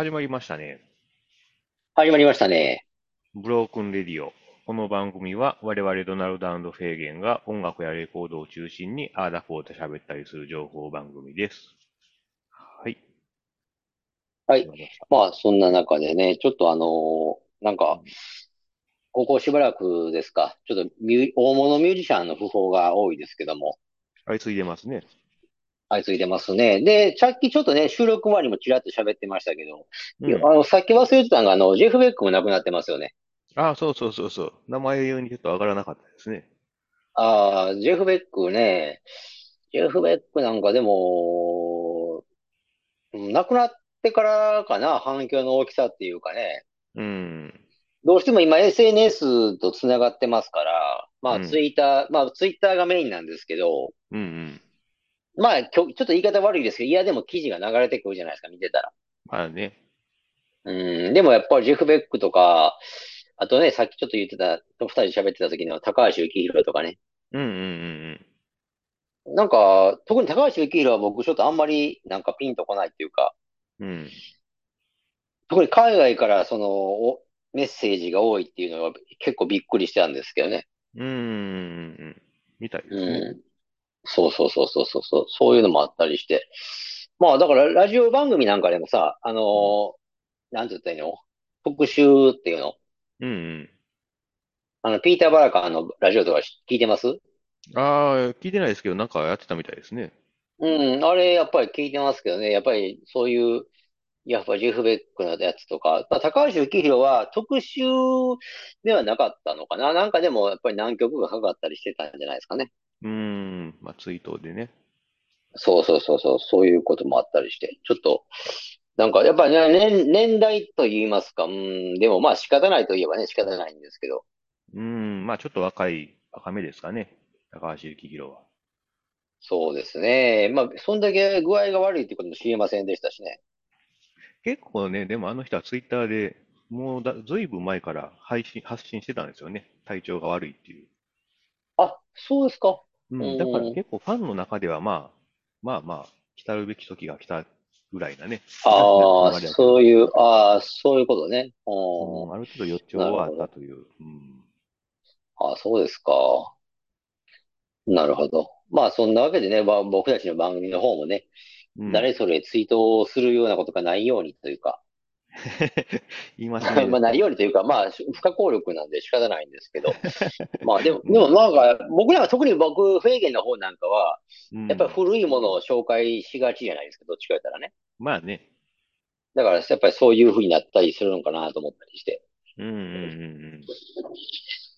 始まりましたね。始まりましたね。ブロークンレディオ。この番組は我々ドナルドフェーゲンが音楽やレコードを中心にあーだこうだ喋ったりする情報番組です。はい。はい始まあ、そんな中でね、ちょっとあのーなんか、ここしばらくですか、ちょっと大物ミュージシャンの訃報が多いですけども、相次いでますね。相次いでますね。で、さっきちょっとね、収録前にもちらっと喋ってましたけど、うん。あの、さっき忘れてたのが、あの、ジェフ・ベックも亡くなってますよね。あ、そうそうそうそう。名前言うにちょっとわからなかったですね。ああ、ジェフ・ベックね、ジェフ・ベックなんかでも、うん亡くなってからかな、反響の大きさっていうかね、うん。どうしても今 SNS とつながってますから、まあうんツイッター、まあツイッターがメインなんですけど、うんうん。まあちょっと言い方悪いですけど、いやでも記事が流れてくるじゃないですか、見てたら。まあね。うん、でもやっぱりジェフ・ベックとか、あとね、さっきちょっと言ってた、二人で喋ってた時の高橋幸宏とかね。うんうんうんなんか、特に高橋幸宏は僕ちょっとあんまりなんかピンとこないっていうか、うん。うん。特に海外からそのおメッセージが多いっていうのは結構びっくりしたんですけどね。うんうんうんうん。みたいですうね。ん。そうそうそうそうそうそう、そういうのもあったりして。まあだからラジオ番組なんかでもさ、あのーなんて言ったらいいの？特集っていうの？うんうん。あの、ピーター・バラカーのラジオとか聞いてます？ああ、聞いてないですけど、なんかやってたみたいですね。うん、あれやっぱり聞いてますけどね、やっぱりそういう、やっぱりジェフ・ベックのやつとか、まあ、高橋幸宏は特集ではなかったのかななんかでもやっぱり何曲がかかったりしてたんじゃないですかね。うーん。まあ、ツイートでね。そうそうそうそう、そういうこともあったりして、ちょっと、なんかやっぱりね、年、年代と言いますか、うん、でもまあ仕方ないといえばね、仕方ないんですけど、うーん。まあ、ちょっと若い、若めですかね。高橋幸宏は。そうですね。まあ、そんだけ具合が悪いってことも知りませんでしたしね。結構ね、でもあの人はツイッターでもうだ、ずいぶん前から配信、発信してたんですよね。体調が悪いっていう。あ、そうですか。うん。だから結構ファンの中ではまあ、まあまあ、来たるべき時が来たぐらいなね。ああ、う。そういう、ああ、そういうことね。う、うんある程度予兆はあったという。うん。ああ、そうですか。なるほど。まあ、そんなわけでね、まあ、僕たちの番組の方もね、うん、誰それツイートをするようなことがないようにというか、言いますね。まあ、ないようにというか、まあ、不可抗力なんで仕方ないんですけど、まあ、でも、でもなんか、僕らは特に僕、フェーゲンの方なんかは、うんやっぱり古いものを紹介しがちじゃないですか、どっちか言ったらね。まあね。だから、やっぱりそういう風になったりするのかなと思ったりして。うんうんうん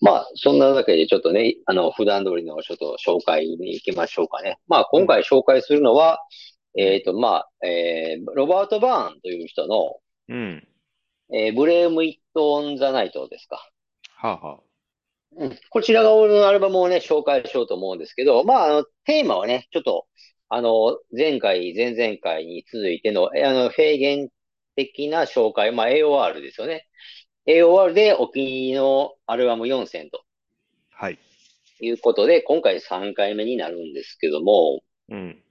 まあ、そんなわけでちょっとね、あの、普段通りのちょっと紹介に行きましょうかね。まあ、今回紹介するのは、えっと、まあ、えー、ロバート・バーンという人の、うん。うん。えー、 Blame It on the Night ですか。はあはあ。うん、こちらが俺のアルバムをね、紹介しようと思うんですけど、まあ、あの、テーマはね、ちょっと、あの、前回、前々回に続いての、えあの、フェイゲン的な紹介、まあ、AOR ですよね。AOR でお気に入りのアルバム4選とはい。いうことで、今回3回目になるんですけども、うん。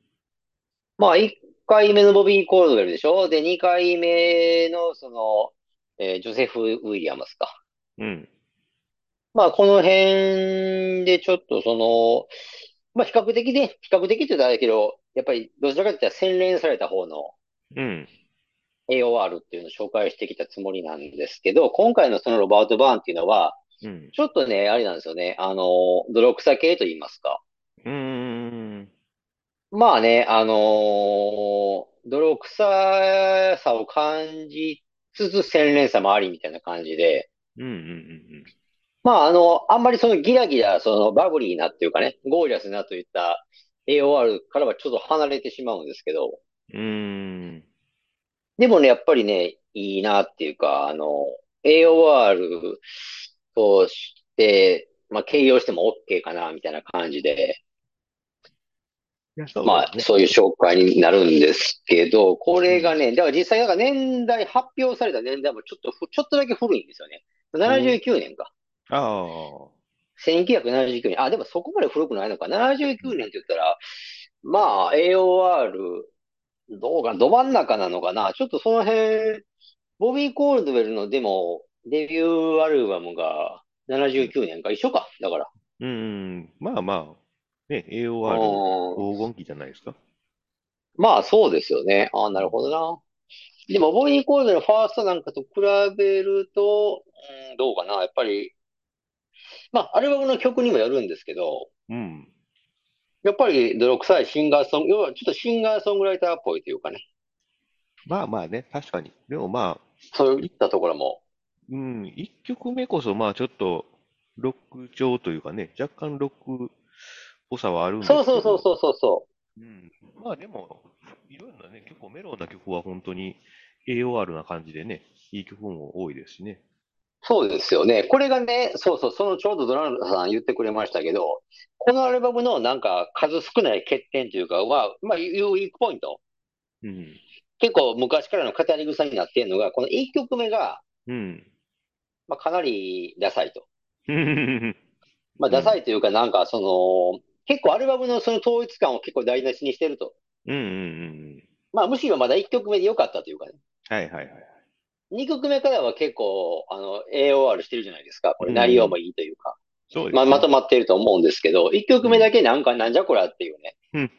まあ、1回目のボビー・コールドウェルでしょ？で、2回目の、その、えージョセフ・ウィリアムスか。うん。まあ、この辺でちょっとその、まあ、比較的ね、比較的って言ったらあれだけど、やっぱりどちらかといったら洗練された方のうん。AOR っていうのを紹介してきたつもりなんですけど、今回のそのロバート・バーンっていうのは、うん。ちょっとね、あれなんですよね、あの、泥臭系と言いますか。うーん。まあね、あのー泥臭さを感じつつ洗練さもありみたいな感じで、うんうんうんまああの、あんまりそのギラギラ、そのバブリーなっていうかね、ゴージャスなといった AOR からはちょっと離れてしまうんですけど、うん。うーん。でもね、やっぱりね、いいなっていうか、あの、AOR として、まあ、形容しても OK かな、みたいな感じで、まあ。そういう紹介になるんですけど、これがね、だから実際、なんか年代、発表された年代もちょっとふ、ちょっとだけ古いんですよね。79年か。ああ。1979年。あ、でもそこまで古くないのか。79年って言ったら、まあ、AOR、どうかな、ど真ん中なのかな。ちょっとその辺、ボビー・コールドウェルのでも、デビューアルバムが79年か、一緒か。だから。うん、まあまあ、ね、う AOR。黄金期じゃないですか。まあ、そうですよね。ああ、なるほどな。でも、ボビー・コールドのファーストなんかと比べると、うん、どうかな。やっぱり、まあ、アルバムの曲にもよるんですけど、うん。やっぱり泥臭いシンガーソング、要はちょっとシンガーソングライターっぽいというかね。まあまあね、確かに。でもまあ、そういったところも。うん、一曲目こそまあちょっとロック調というかね、若干ロックっぽさはあるんでそうすけど、そうそうそうそうそうん、まあでも、いろんなね、結構メロウな曲は本当に AOR な感じでね、いい曲も多いですしね。う。そうですよね。これがね、そうそう、そのちょうどドナルドさん言ってくれましたけど、このアルバムのなんか数少ない欠点というかは、まあ、いうウィークポイント。うん。結構昔からの語り草になっているのが、この1曲目が、うん。まあ、かなりダサいと。うん。まあ、ダサいというか、なんかその、結構アルバムのその統一感を結構台無しにしてると。うん。うん。まあ、むしろまだ1曲目で良かったというかね。はいはいはい。2曲目からは結構、あの、AOR してるじゃないですか。これうん内容もいいというか。そうですまあ、まとね。まっていると思うんですけど、1曲目だけなんか、なんじゃこりゃっていうね。うん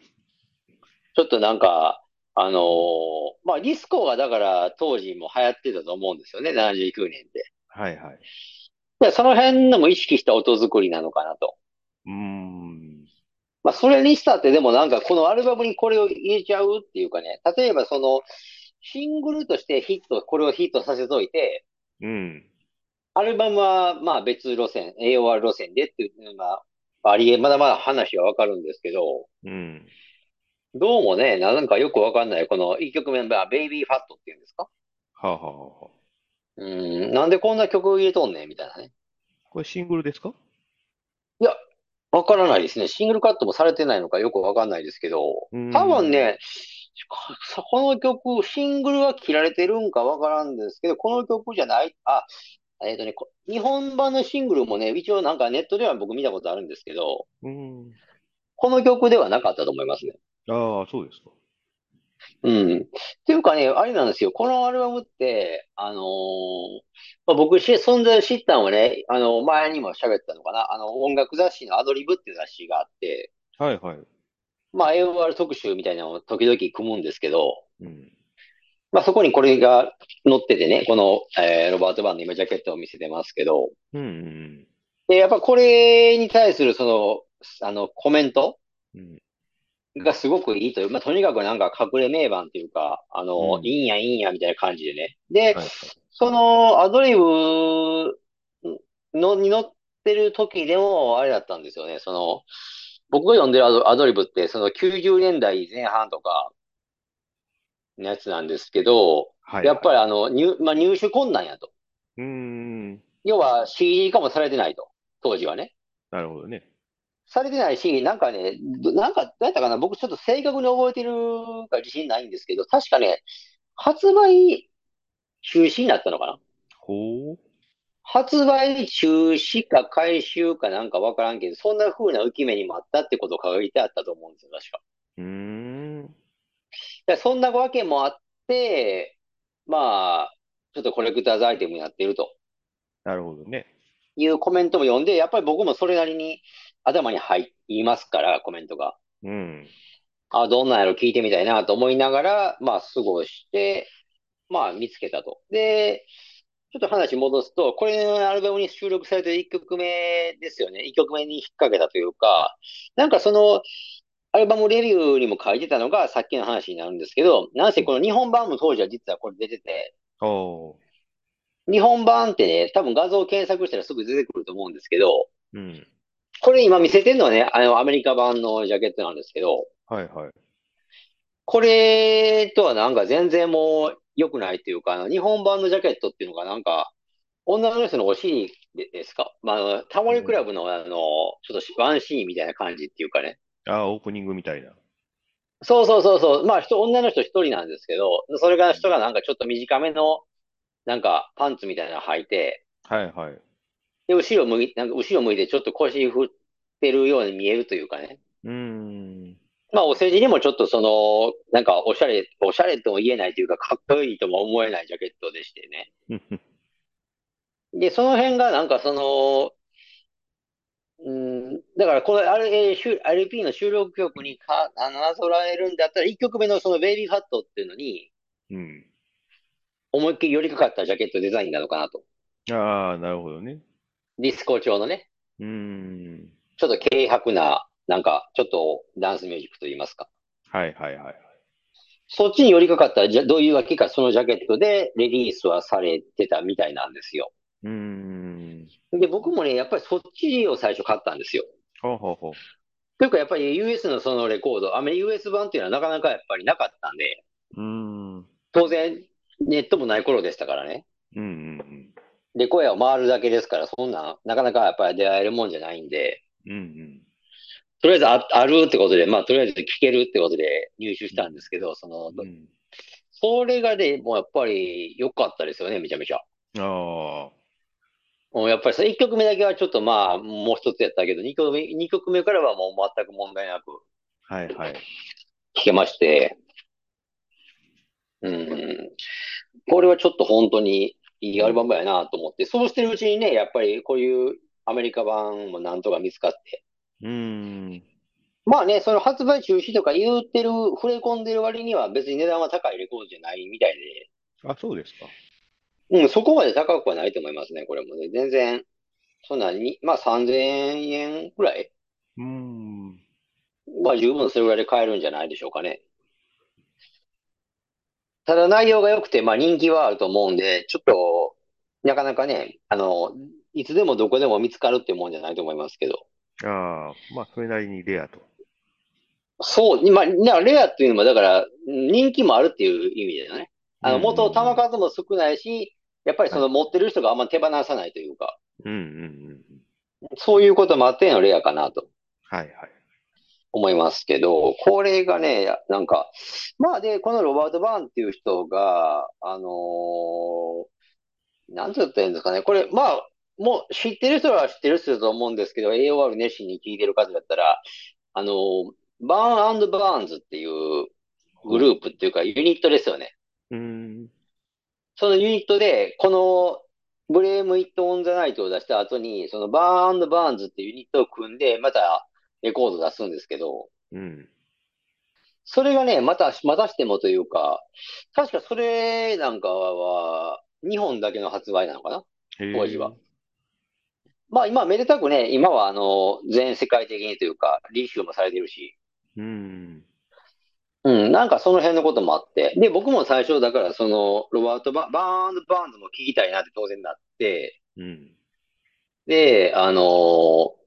ちょっとなんか、あのーまあ、ディスコがだから当時も流行ってたと思うんですよね。79年で。はいはい。で、その辺のも意識した音作りなのかなと。うーん。まあ、それにしたってでもなんかこのアルバムにこれを入れちゃうっていうかね、例えばその、シングルとしてヒット、これをヒットさせといて、うん。アルバムはまあ別路線、AOR 路線でっていうのがありえ、まだまだ話はわかるんですけど、うん。どうもね、なんかよくわかんない、この1曲目のベイビーファットっていうんですか？はあ、はあはあはあ、うん、なんでこんな曲入れとんねんみたいなね。これシングルですか？いや、わからないですね。シングルカットもされてないのかよくわかんないですけど、多分ね、さこの曲、シングルは切られてるんかわからんですけど、この曲じゃない、あ、えっとね、こ日本版のシングルもね、一応なんかネットでは僕見たことあるんですけど、うーん。この曲ではなかったと思いますね。ああ、そうですか。うん。っていうかね、あれなんですよ。このアルバムって、あのーまあ、僕し、存在を知ったのはね、あの、前にも喋ったのかな。あの、音楽雑誌のアドリブっていう雑誌があって、はいはい。まあ、AOR 特集みたいなのを時々組むんですけど、うん。まあ、そこにこれが載っててね、この、えーロバート・バンの今ジャケットを見せてますけど、うんうんで、やっぱこれに対するその、あの、コメントうん。がすごくいいという、まあ、とにかくなんか隠れ名盤っていうか、あの、うんいいんやいいんやみたいな感じでね。ではい、はい。そのアドリブのに乗ってる時でもあれだったんですよね。その、僕が読んでるアドリブって、その90年代前半とかのやつなんですけど、はい。やっぱりあの、入、まあ、入手困難やと。うーん。要は CD 化もされてないと。当時はね。なるほどね。されてないし、なんかね、どなんか、どうやったかな僕ちょっと正確に覚えてるか自信ないんですけど、確かね、発売中止になったのかなほう。発売中止か回収かなんかわからんけど、そんな風な浮き目にもあったってことを書いてあったと思うんですよ、確か。うーん。でそんなわけもあって、まあ、ちょっとコレクターズアイテムになっているとなるほどね。いうコメントも読んで、やっぱり僕もそれなりに頭に入りますから、コメントが。うん。あ、どんなんやろ聞いてみたいなと思いながら、まあ、過ごして、まあ、見つけたと。で、ちょっと話戻すと、これのアルバムに収録されてる1曲目ですよね。1曲目に引っ掛けたというか、なんかその、アルバムレビューにも書いてたのがさっきの話になるんですけど、なんせこの日本版も当時は実はこれ出てて。日本版ってね、多分画像検索したらすぐ出てくると思うんですけど、うん。これ今見せてるのはね、あのアメリカ版のジャケットなんですけど、はいはい。これとはなんか全然もう良くないっていうか、あの日本版のジャケットっていうのがなんか、女の人のお尻でですか？まあタモリクラブのあの、ちょっとワンシーンみたいな感じっていうかね。ああ、オープニングみたいな。そうそうそうそう。まあ人、女の人一人なんですけど、それが人がなんかちょっと短めの、なんかパンツみたいなの履いて、はいはい。で、後ろ向い、なんか後ろ向いてちょっと腰振ってるように見えるというかね。うーん。まあ、お世辞にもちょっとその、なんか、おしゃれ、おしゃれとも言えないというか、かっこいいとも思えないジャケットでしてね。で、その辺がなんかその、うん、だからこの LP の収録曲にか、あの、なぞらえるんだったら、1曲目のそのベイビーファットっていうのに、うん。思いっきり寄りかかったジャケットデザインなのかなと。ああ、なるほどね。ディスコ調のね。うん。ちょっと軽薄な、なんか、ちょっとダンスミュージックと言いますか。はいはいはい。そっちに寄りかかったじゃ、どういうわけか、そのジャケットでレリースはされてたみたいなんですよ。うん。で、僕もね、やっぱりそっちを最初買ったんですよ。ほうほうほう。というか、やっぱり US のそのレコード、アメリカ US 版っていうのはなかなかやっぱりなかったんで、うん。当然、ネットもない頃でしたからね。うんうんうん。レコヤを回るだけですから、そんな、なかなかやっぱり出会えるもんじゃないんで、うんうん。とりあえずああるってことで、まあ、とりあえず聞けるってことで入手したんですけど、その、うん、それがね、もうやっぱり良かったですよね、めちゃめちゃ。ああ。もうやっぱりその1曲目だけはちょっとまあ、もう一つやったけど、2曲目、2曲目からはもう全く問題なく。はいはい。聞けまして。うん。これはちょっと本当にいいアルバムやなと思って、そうしてるうちにね、やっぱりこういうアメリカ版もなんとか見つかって。うん。まあね、その発売中止とか言ってる、触れ込んでる割には別に値段は高いレコードじゃないみたいで。あ、そうですか。うん、そこまで高くはないと思いますね、これもね。全然、そんなに、まあ3000円くらいうん。まあ十分それぐらいで買えるんじゃないでしょうかね。ただ内容が良くて、まあ人気はあると思うんで、ちょっと、なかなかね、あの、いつでもどこでも見つかるってもんじゃないと思いますけど。ああ、まあそれなりにレアと。そう、まあ、レアっていうのも、だから、人気もあるっていう意味だよね。あの、元、玉数も少ないし、やっぱりその持ってる人があんま手放さないというか。うんうんうん。そういうこともあってのレアかなと。はいはい。思いますけど、これがね、なんか、まあで、このロバート・バーンっていう人が、あのー、なんて言ったらいいんですかね。これ、まあ、もう知ってる人は知ってる人だと思うんですけど、AOR 熱心に聞いてる方だったら、あのー、バーンバーンズっていうグループっていうかユニットですよね。うん。そのユニットで、この Blame It on the Night を出した後に、そのバーンバーンズっていうユニットを組んで、またレコード出すんですけど、うん。それがね、また、またしてもというか、確かそれなんかは、日本だけの発売なのかな？当時は。まあ今、めでたくね、今はあの、全世界的にというか、リイシューもされてるし。うん。うん、なんかその辺のこともあって。で、僕も最初、だからその、ロバートバ・バーンズ・バーンズも聞きたいなって当然なって、うん。で、あのー、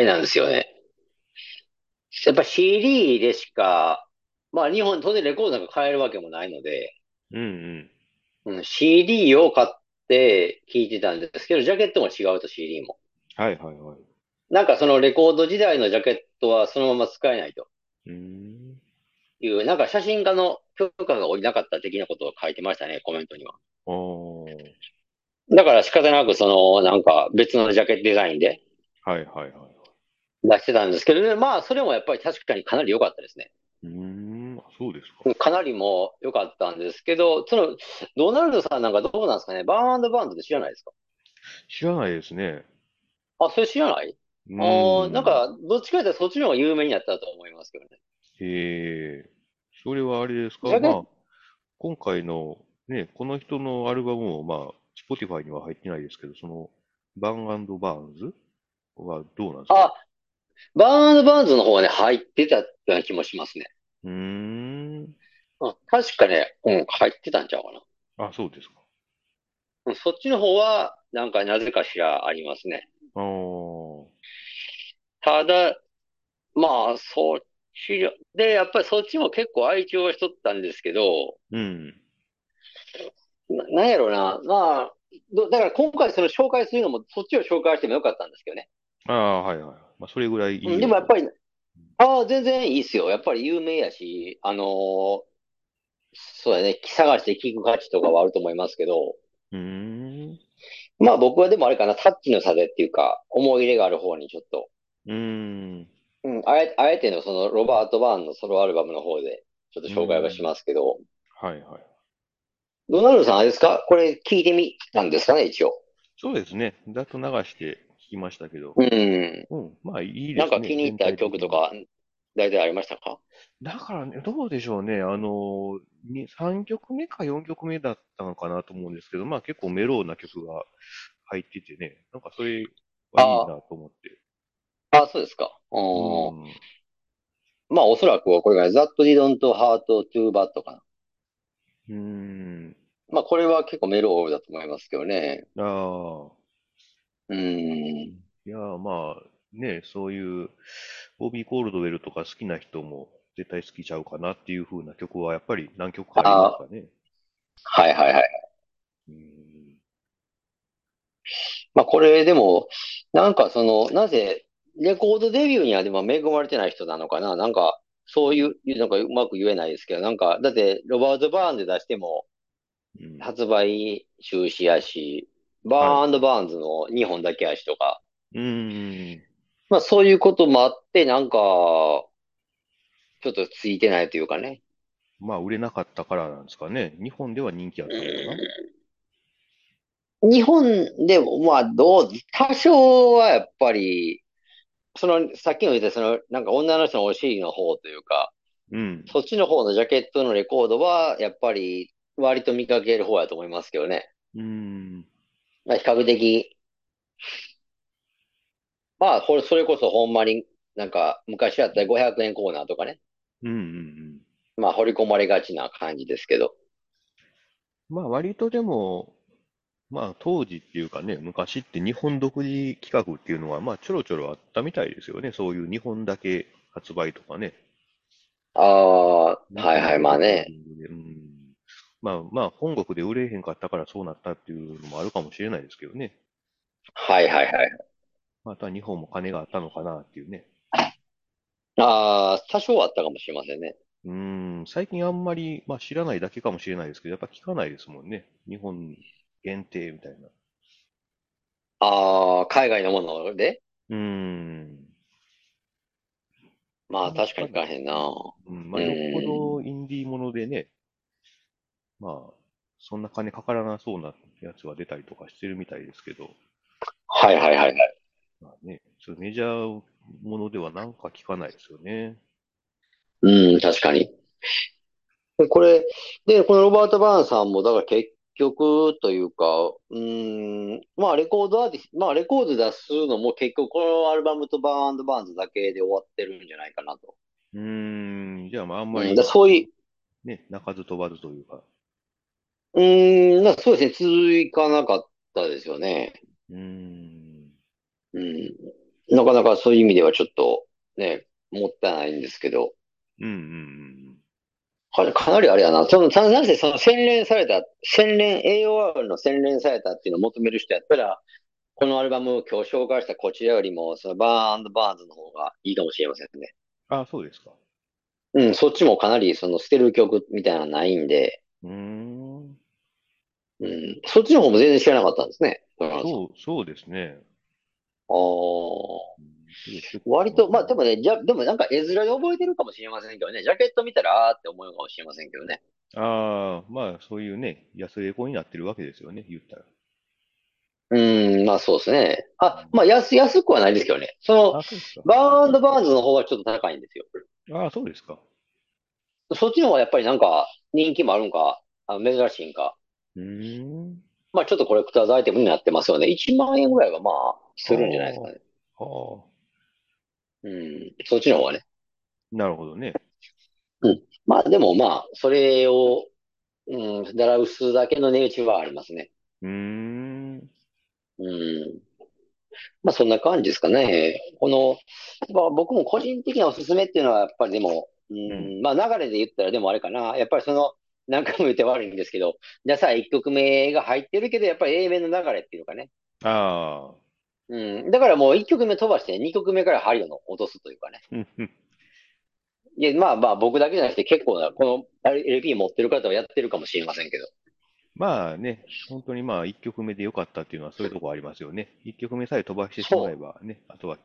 あれなんですよね。やっぱ CD でしか、まあ日本、当然レコードなんか買えるわけもないので、うんうん。うん、CD を買って聴いてたんですけど、ジャケットも違うと CD も。はいはいはい。なんかそのレコード時代のジャケットはそのまま使えないと。うん。いう、なんか写真家の許可が下りなかった的なことを書いてましたね、コメントには。おだから仕方なくその、なんか別のジャケットデザインで。はいはいはい。出してたんですけどね、まあ、それもやっぱり確かにかなり良かったですね。うん、そうですか。かなりも良かったんですけど、その、ドナルドさんなんかどうなんですかね？バーンバンドって知らないですか？知らないですね。あ、それ知らない？ああ、なんか、どっちかというとそっちの方が有名になったと思いますけどね。へえ、それはあれですか？まあ、今回の、ね、この人のアルバムも、まあ、Spotify には入ってないですけど、その、バンバーンズはどうなんですか？あ、バーンバーンズの方はね、入ってたような気もしますね。うーん。あ、確かね、うん、入ってたんちゃうかな。あ、そうですか。うんそっちの方は、なんかなぜかしらありますね。ああ。ただ、まあ、そっちで、やっぱりそっちも結構愛嬌はしとったんですけど、うん。な、なんやろうな。まあ、どだから今回その紹介するのも、そっちを紹介してもよかったんですけどね。ああ、はいはい。まあ、それぐらいいい。でもやっぱり、ああ、全然いいっすよ。やっぱり有名やし、あのーそうだね、探して聞く価値とかはあると思いますけど、うーん。まあ僕はでもあれかな、タッチの差でっていうか、思い入れがある方にちょっと、うーん。うん、あえ、あえてのそのロバート・バーンのソロアルバムの方でちょっとう紹介はしん。ますけど、はいはい。ドナルドさんあれですか？これ聞いてみたんですかね、一応。そうですね。ざっと流して聞きましたけど。うん。うん。まあいいでなんすね。全か気に入った。曲とか、大体ありましたか？だからね、どうでしょうね。あの、に3曲目か4曲目だったのかなと思うんですけど、まあ結構メロウな曲が入っててね、なんかそれはいいなあと思って。あ、あ、そうですか。ううん。ん。まあおそらくはこれが That Didn't Hurt Too Bad かな。うーん。まあこれは結構メロウだと思いますけどね。ああ。うん。いや、まあ、ね、そういう、ボビー・コールドウェルとか好きな人も絶対好きちゃうかなっていう風な曲はやっぱり何曲かありますかね。はいはいはい。うん。まあこれでも、なんかその、なぜ、レコードデビューにはでも恵まれてない人なのかななんか、そういう、なんかうまく言えないですけど、なんか、だって、ロバート・バーンで出しても、うん。発売中止やし、はい。バーンバーンズの2本だけやしとか、うーん。まあそういうこともあって、なんか、ちょっとついてないというかね。まあ、売れなかったからなんですかね。日本では人気あったのかな。日本でも、まあどう、多少はやっぱり、その、さっきの言ったその、なんか女の人のお尻の方というか、うん。そっちの方のジャケットのレコードは、やっぱり、割と見かける方やと思いますけどね。うーん。まあ比較的、まあ、これ、それこそほんまになんか、昔やったら500円コーナーとかね。うんうんうん。まあ、掘り込まれがちな感じですけど。まあ、割とでも、まあ、当時っていうかね、昔って日本独自企画っていうのは、まあ、ちょろちょろあったみたいですよね。そういう日本だけ発売とかね。ああ、日はいはい、まあね。まあまあ、本国で売れへんかったからそうなったっていうのもあるかもしれないですけどね。はいはいはい。また日本も金があったのかなっていうね。ああ、多少あったかもしれませんね。うーん、最近あんまり、まあ知らないだけかもしれないですけど、やっぱ聞かないですもんね。日本限定みたいな。ああ、海外のもので？うーん。あまあ、確かにいか。へんな。うん、まうあよっぽん。どインディーものでね、まあ、そんな金かからなそうなやつは出たりとかしてるみたいですけど、はいはいはいはい。まあね、そメジャーものではなんか聞かないですよね。うん、確かに。でこれ、で、このロバート・バーンさんも、だから結局というか、うーん、まあレコードアーティスト、まあレコード出すのも結局このアルバムとバーンバーンズだけで終わってるんじゃないかなと。うーん、じゃあまああんまうん、そういう、ね、鳴かず飛ばずというか。うーん、まあそうですね、続かなかったですよね。うーん、うん。なかなかそういう意味ではちょっと、ね、もったいないんですけど、うん、うん、うんかなかなりあれやな。その、たなぜその洗練された、洗練、AOR の洗練されたっていうのを求める人やったら、このアルバムを今日紹介したこちらよりも、そのバーンバーンズの方がいいかもしれませんね。あ、そうですか。うん、そっちもかなりその捨てる曲みたいなのないんで、うーん、うん、そっちの方も全然知らなかったんですね。そう、そうですね。ああ、割と、まあ。でもね、じゃ、でもなんか絵面で覚えてるかもしれませんけどね、ジャケット見たらあーって思うかもしれませんけどね。ああ、まあそういうね、安レコになってるわけですよね、言ったら。うん、まあそうですね。あ、うんまあ安、安くはないですけどね。その、あ、そうですか。バーンバーンズの方がちょっと高いんですよ。ああ、そうですか。そっちの方がやっぱりなんか人気もあるんか、あの珍しいんか。うーん。まあちょっとコレクターズアイテムになってますよね。1万円ぐらいはまああするんじゃないですかあ、ね。はあ。うん、そっちの方がね。なるほどね。うん。まあでもまあ、それを、うん、だら薄すだけの値打ちはありますね。うーん。うん。まあそんな感じですかね。この、まあ、僕も個人的なおすすめっていうのはやっぱりでも、ううん。ん、まあ流れで言ったらでもあれかな。やっぱりその、何回も言って悪いんですけど、じゃあさ、1曲目が入ってるけど、やっぱり A 面の流れっていうのかね。ああ。うん。だからもう1曲目飛ばして2曲目から針を落とすというかね。うんうんいや、まあまあ僕だけじゃなくて結構な、この LP 持ってる方はやってるかもしれませんけど。まあね、本当にまあ一曲目で良かったっていうのはそういうところありますよね。一曲目さえ飛ばしてしまえ。ばね、あとは、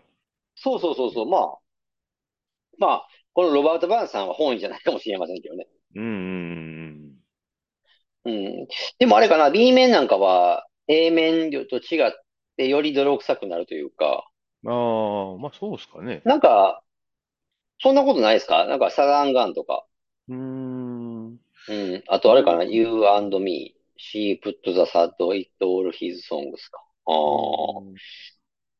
そうそうそうそう。まあ、まあ、このロバート・バーンさんは本意じゃないかもしれませんけどね。うんうんうん。でもあれかな、B 面なんかは A 面と違ってより泥臭くなるというか、うん。ああ、まあそうですかね。なんか、そんなことないですか？なんかサザンガンとか。うーん。うん。あとあれかな、You and Me, She put the sad it all his songs か。あうあ。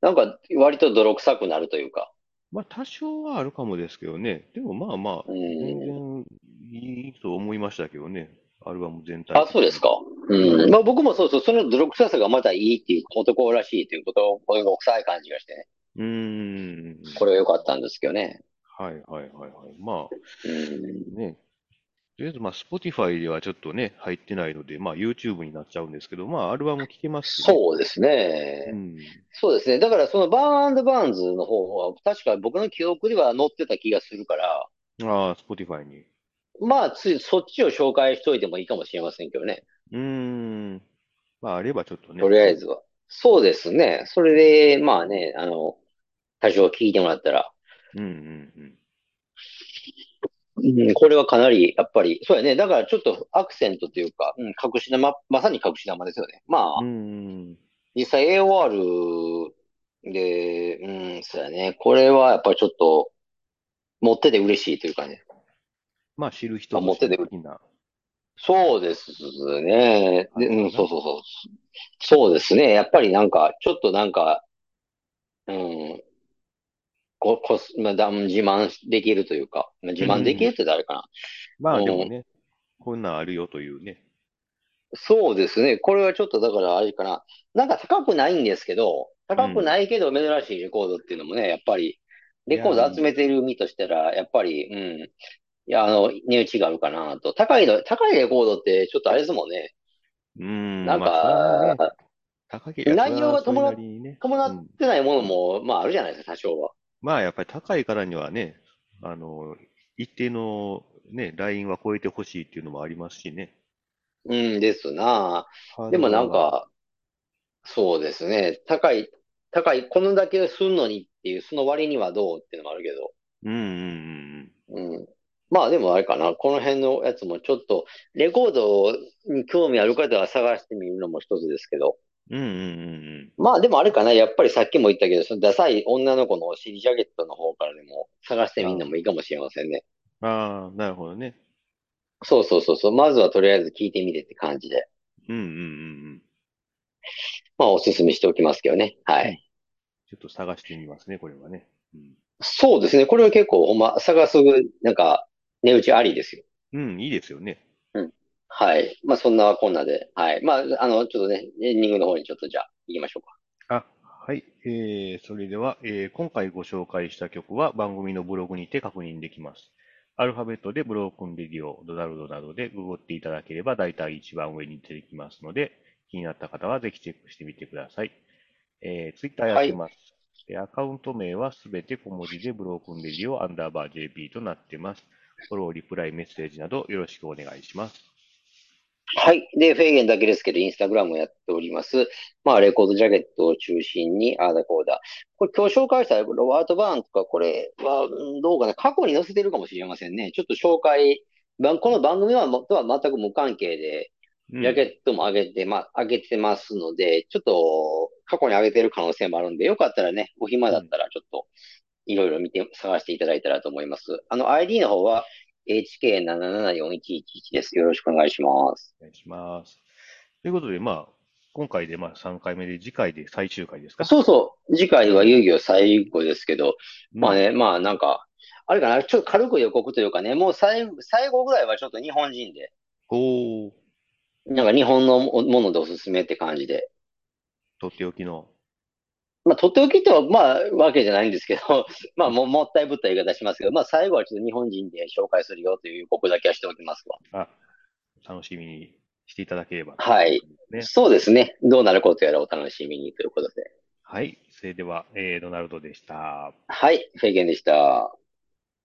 なんか割と泥臭くなるというか。まあ多少はあるかもですけどね。でもまあまあ、う全ん。然いいと思いましたけどね。アルバム全体あ。そうですか。うん。まあ僕もそうそう、その泥臭さがまたいいっていう、男らしいということを、泥臭い感じがしてね。うーん。これは良かったんですけどね。はいはいはいはい。まうん。あね、とりあえずまあ Spotify ではちょっとね、入ってないので、まあ YouTube になっちゃうんですけど、まあアルバム聴けますしね。そうですね。うん。そうですね。だからそのバーンバーンズの方は、確か僕の記憶では載ってた気がするから、ああ、Spotify に。まあついそっちを紹介しといてもいいかもしれませんけどね。うーん。まああればちょっととね。りあえずは。そうですね。それで、まあね、あの、多少聞いてもらったら、うんうんうん、これはかなり、やっぱり、そうやね。だからちょっとアクセントというか、うん、隠し玉、まさに隠し玉ですよね。まうん。うあ、ーん。実際 AOR で、うん、そうやね。これはやっぱりちょっと、持ってて嬉しいというかね。まあ知る人あ、ぞ知る的なそうですね。で、うん。そうそうそう。そうですね。やっぱりなんか、ちょっとなんか、うん、こ、こす、まあ、だ自慢できるというか、まあ、自うん。慢できるって誰かな。まあでもうん、ね、こんなんあるよというね。そうですね。これはちょっとだからあれかな。なんか高くないんですけど、高くうん。ないけど珍しいレコードっていうのもね、やっぱり、レコー、ド集めてる身としたら、やっぱり、うん。いや、あの、値打ちがあるかなと。高いの、高いレコードってちょっとあれですもんね。うーん、なんまあね、高けりゃそれ内容が伴ね。伴っうん。てないものも、まああるじゃないですか、多少は。まあやっぱり高いからにはね、あの、一定のね、ラインは超えてほしいっていうのもありますしね。うんですな。でもなんか、そうですね。高い、高い、このだけすんのにっていう、その割にはどうっていうのもあるけど。うんうんうん。まあでもあれかな。この辺のやつもちょっと、レコードに興味ある方は探してみるのも一つですけど。うんうん。うんうんまあでもあれかな。やっぱりさっきも言ったけど、そのダサい女の子のお尻ジャケットの方からでも探してうんうん。みるのもいいかもしれませんね。ああ、なるほどね。そうそうそうそう。まずはとりあえず聞いてみてって感じで。うんうんうんまあおすすめしておきますけどね。はうん。うん。い。ちょっと探してみますね、これはね。うん。そうですね。これは結構ほんま探す、なんか、値打ちありですよ。うん、いいですよね。うん。はい。まあそんなこんなで。はい。まあ、あの、ちょっとね、エンディングの方にちょっとじゃあ行きましょうか。あ、はい。えー、それでは、えー今回ご紹介した曲は番組のブログにて確認できます。アルファベットでブロークンレディオ、ドナルドなどでググっていただければ大体一番上に出てきますので、気になった方はぜひチェックしてみてください。えー、ツイッターやっはい。てます。でアカウント名はすべて小文字でブロークンレディオアンダーバー JP となってます。フォロー、リプライ、メッセージなどよろしくお願いします。はい。で、フェーゲンだけですけど、インスタグラムをやっております。まあ、レコードジャケットを中心に、あーだこーだ。これ今日紹介したロバート・バーンとか、これは、うんどうかな。過去に載せてるかもしれませんね。ちょっと紹介、ばこの番組はもとは全く無関係で、うん。ジャケットも上げて、ま、上げてますので、ちょっと過去に上げてる可能性もあるんで、よかったらね、お暇うん。だったらちょっといろいろ見て、探していただいたらと思います。あの、ID の方は HK774111 です。よろしくお願いします。お願いします。ということで、まあ、今回でまあ3回目で、次回で最終回ですか？そうそう。次回はうん。遊戯王最後ですけど、うん。まあね、まあなんか、あれかな、ちょっと軽く予告というかね、もう最後、最後ぐらいはちょっと日本人で、おー、なんか日本のもものでおすすめって感じで。とっておきの。まあ、とっておきとは、まあ、わけじゃないんですけど、まあ、も、もったいぶった言い方しますけど、まあ、最後はちょっと日本人で紹介するよという予告だけはしておきますわ。あ、楽しみにしていただければというはい。そうですね。どうなることやらお楽しみにということで。はい。それでは、えー、ドナルドでした。はい。フェーゲンでした。